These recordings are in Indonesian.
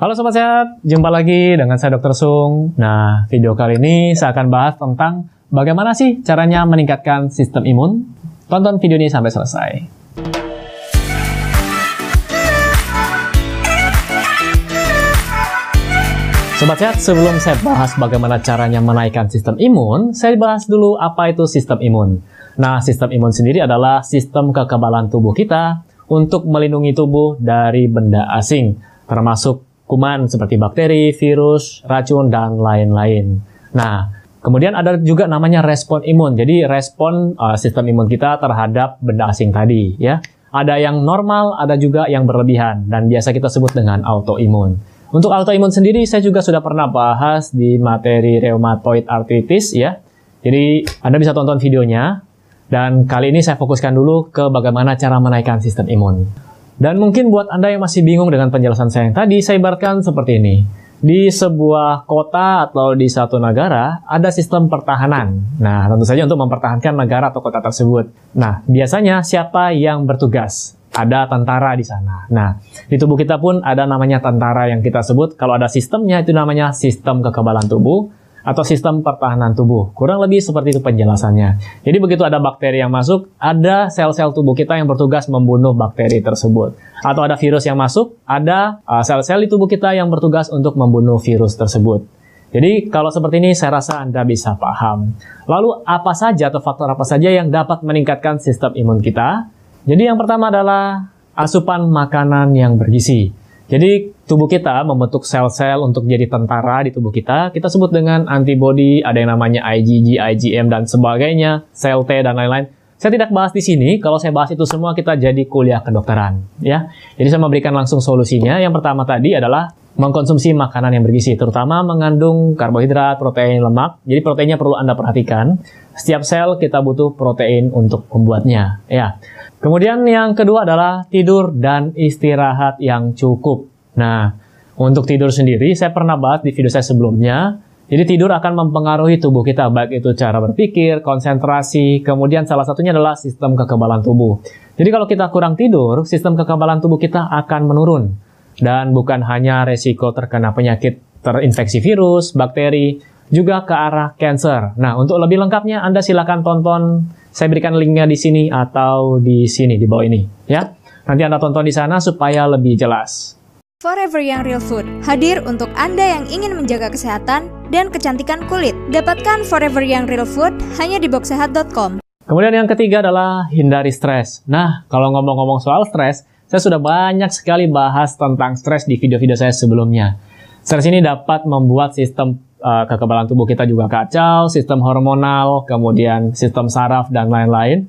Halo Sobat Sehat, jumpa lagi dengan saya Dr. Sung. Nah, video kali ini saya akan bahas tentang bagaimana sih caranya meningkatkan sistem imun. Tonton video ini sampai selesai. Sobat Sehat, sebelum saya bahas bagaimana caranya menaikkan sistem imun, saya bahas dulu apa itu sistem imun. Nah, sistem imun sendiri adalah sistem kekebalan tubuh kita untuk melindungi tubuh dari benda asing, termasuk kuman seperti bakteri, virus, racun, dan lain-lain. Nah, kemudian ada juga namanya respon imun. Jadi respon uh, sistem imun kita terhadap benda asing tadi, ya. Ada yang normal, ada juga yang berlebihan, dan biasa kita sebut dengan autoimun. Untuk autoimun sendiri, saya juga sudah pernah bahas di materi rheumatoid arthritis, ya. Jadi, Anda bisa tonton videonya, dan kali ini saya fokuskan dulu ke bagaimana cara menaikkan sistem imun. Dan mungkin buat Anda yang masih bingung dengan penjelasan saya yang tadi, saya ibaratkan seperti ini. Di sebuah kota atau di satu negara, ada sistem pertahanan. Nah, tentu saja untuk mempertahankan negara atau kota tersebut. Nah, biasanya siapa yang bertugas? Ada tentara di sana. Nah, di tubuh kita pun ada namanya tentara yang kita sebut. Kalau ada sistemnya, itu namanya sistem kekebalan tubuh atau sistem pertahanan tubuh. Kurang lebih seperti itu penjelasannya. Jadi begitu ada bakteri yang masuk, ada sel-sel tubuh kita yang bertugas membunuh bakteri tersebut. Atau ada virus yang masuk, ada uh, sel-sel di tubuh kita yang bertugas untuk membunuh virus tersebut. Jadi kalau seperti ini saya rasa Anda bisa paham. Lalu apa saja atau faktor apa saja yang dapat meningkatkan sistem imun kita? Jadi yang pertama adalah asupan makanan yang bergizi. Jadi tubuh kita membentuk sel-sel untuk jadi tentara di tubuh kita. Kita sebut dengan antibody, ada yang namanya IgG, IgM dan sebagainya, sel T dan lain-lain. Saya tidak bahas di sini. Kalau saya bahas itu semua kita jadi kuliah kedokteran, ya. Jadi saya memberikan langsung solusinya. Yang pertama tadi adalah mengkonsumsi makanan yang bergizi, terutama mengandung karbohidrat, protein, lemak. Jadi proteinnya perlu Anda perhatikan. Setiap sel kita butuh protein untuk membuatnya, ya. Kemudian yang kedua adalah tidur dan istirahat yang cukup. Nah, untuk tidur sendiri saya pernah bahas di video saya sebelumnya. Jadi tidur akan mempengaruhi tubuh kita, baik itu cara berpikir, konsentrasi, kemudian salah satunya adalah sistem kekebalan tubuh. Jadi kalau kita kurang tidur, sistem kekebalan tubuh kita akan menurun. Dan bukan hanya resiko terkena penyakit terinfeksi virus, bakteri, juga ke arah cancer. Nah, untuk lebih lengkapnya Anda silakan tonton saya berikan linknya di sini atau di sini di bawah ini ya. Nanti Anda tonton di sana supaya lebih jelas. Forever Young Real Food hadir untuk Anda yang ingin menjaga kesehatan dan kecantikan kulit. Dapatkan Forever Young Real Food hanya di boxsehat.com. Kemudian yang ketiga adalah hindari stres. Nah, kalau ngomong-ngomong soal stres, saya sudah banyak sekali bahas tentang stres di video-video saya sebelumnya. Stres ini dapat membuat sistem uh, kekebalan tubuh kita juga kacau, sistem hormonal, kemudian sistem saraf dan lain-lain,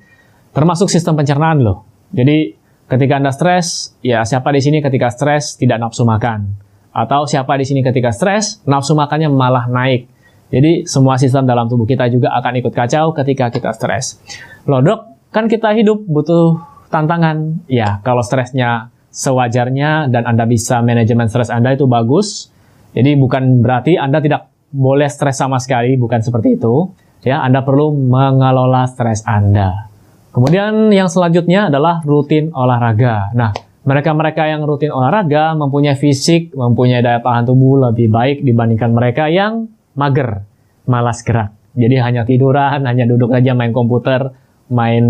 termasuk sistem pencernaan loh. Jadi ketika Anda stres, ya siapa di sini ketika stres tidak nafsu makan? Atau siapa di sini ketika stres, nafsu makannya malah naik. Jadi semua sistem dalam tubuh kita juga akan ikut kacau ketika kita stres. Loh dok, kan kita hidup butuh tantangan. Ya, kalau stresnya sewajarnya dan Anda bisa manajemen stres Anda itu bagus. Jadi bukan berarti Anda tidak boleh stres sama sekali, bukan seperti itu. Ya, Anda perlu mengelola stres Anda. Kemudian yang selanjutnya adalah rutin olahraga. Nah, mereka-mereka yang rutin olahraga mempunyai fisik, mempunyai daya tahan tubuh lebih baik dibandingkan mereka yang mager, malas gerak. Jadi hanya tiduran, hanya duduk aja main komputer, main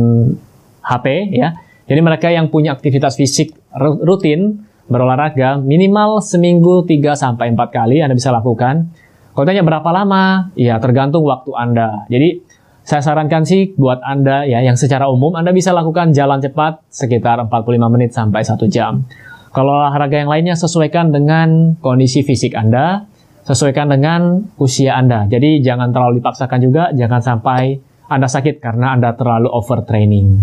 HP ya. Jadi mereka yang punya aktivitas fisik rutin berolahraga minimal seminggu 3 sampai 4 kali Anda bisa lakukan kalau tanya berapa lama, ya tergantung waktu Anda. Jadi saya sarankan sih buat Anda ya yang secara umum Anda bisa lakukan jalan cepat sekitar 45 menit sampai 1 jam. Kalau olahraga yang lainnya sesuaikan dengan kondisi fisik Anda, sesuaikan dengan usia Anda. Jadi jangan terlalu dipaksakan juga, jangan sampai Anda sakit karena Anda terlalu overtraining.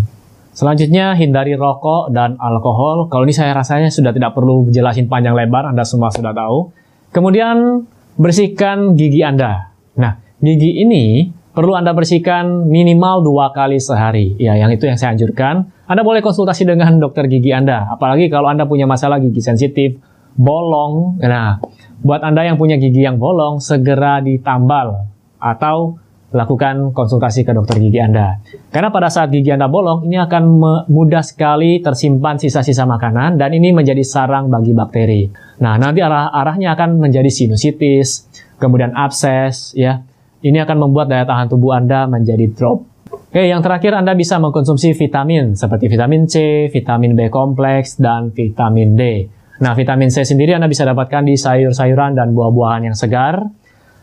Selanjutnya, hindari rokok dan alkohol. Kalau ini saya rasanya sudah tidak perlu jelasin panjang lebar, Anda semua sudah tahu. Kemudian, bersihkan gigi Anda. Nah, gigi ini perlu Anda bersihkan minimal dua kali sehari. Ya, yang itu yang saya anjurkan. Anda boleh konsultasi dengan dokter gigi Anda. Apalagi kalau Anda punya masalah gigi sensitif, bolong. Nah, buat Anda yang punya gigi yang bolong, segera ditambal atau lakukan konsultasi ke dokter gigi Anda. Karena pada saat gigi Anda bolong, ini akan mudah sekali tersimpan sisa-sisa makanan dan ini menjadi sarang bagi bakteri. Nah, nanti arah-arahnya akan menjadi sinusitis, kemudian abses, ya. Ini akan membuat daya tahan tubuh Anda menjadi drop. Oke, yang terakhir Anda bisa mengkonsumsi vitamin seperti vitamin C, vitamin B kompleks, dan vitamin D. Nah, vitamin C sendiri Anda bisa dapatkan di sayur-sayuran dan buah-buahan yang segar.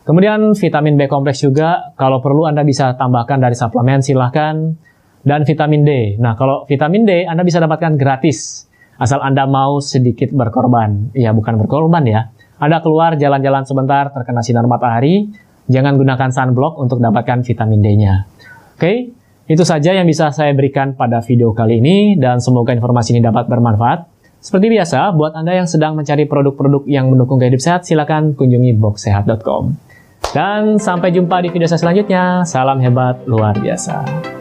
Kemudian vitamin B kompleks juga, kalau perlu Anda bisa tambahkan dari suplemen silahkan. Dan vitamin D. Nah, kalau vitamin D Anda bisa dapatkan gratis. Asal Anda mau sedikit berkorban. Ya, bukan berkorban ya. Anda keluar jalan-jalan sebentar terkena sinar matahari, jangan gunakan sunblock untuk dapatkan vitamin D-nya. Oke, itu saja yang bisa saya berikan pada video kali ini dan semoga informasi ini dapat bermanfaat. Seperti biasa, buat Anda yang sedang mencari produk-produk yang mendukung gaya hidup sehat, silakan kunjungi boxsehat.com. Dan sampai jumpa di video saya selanjutnya. Salam hebat luar biasa.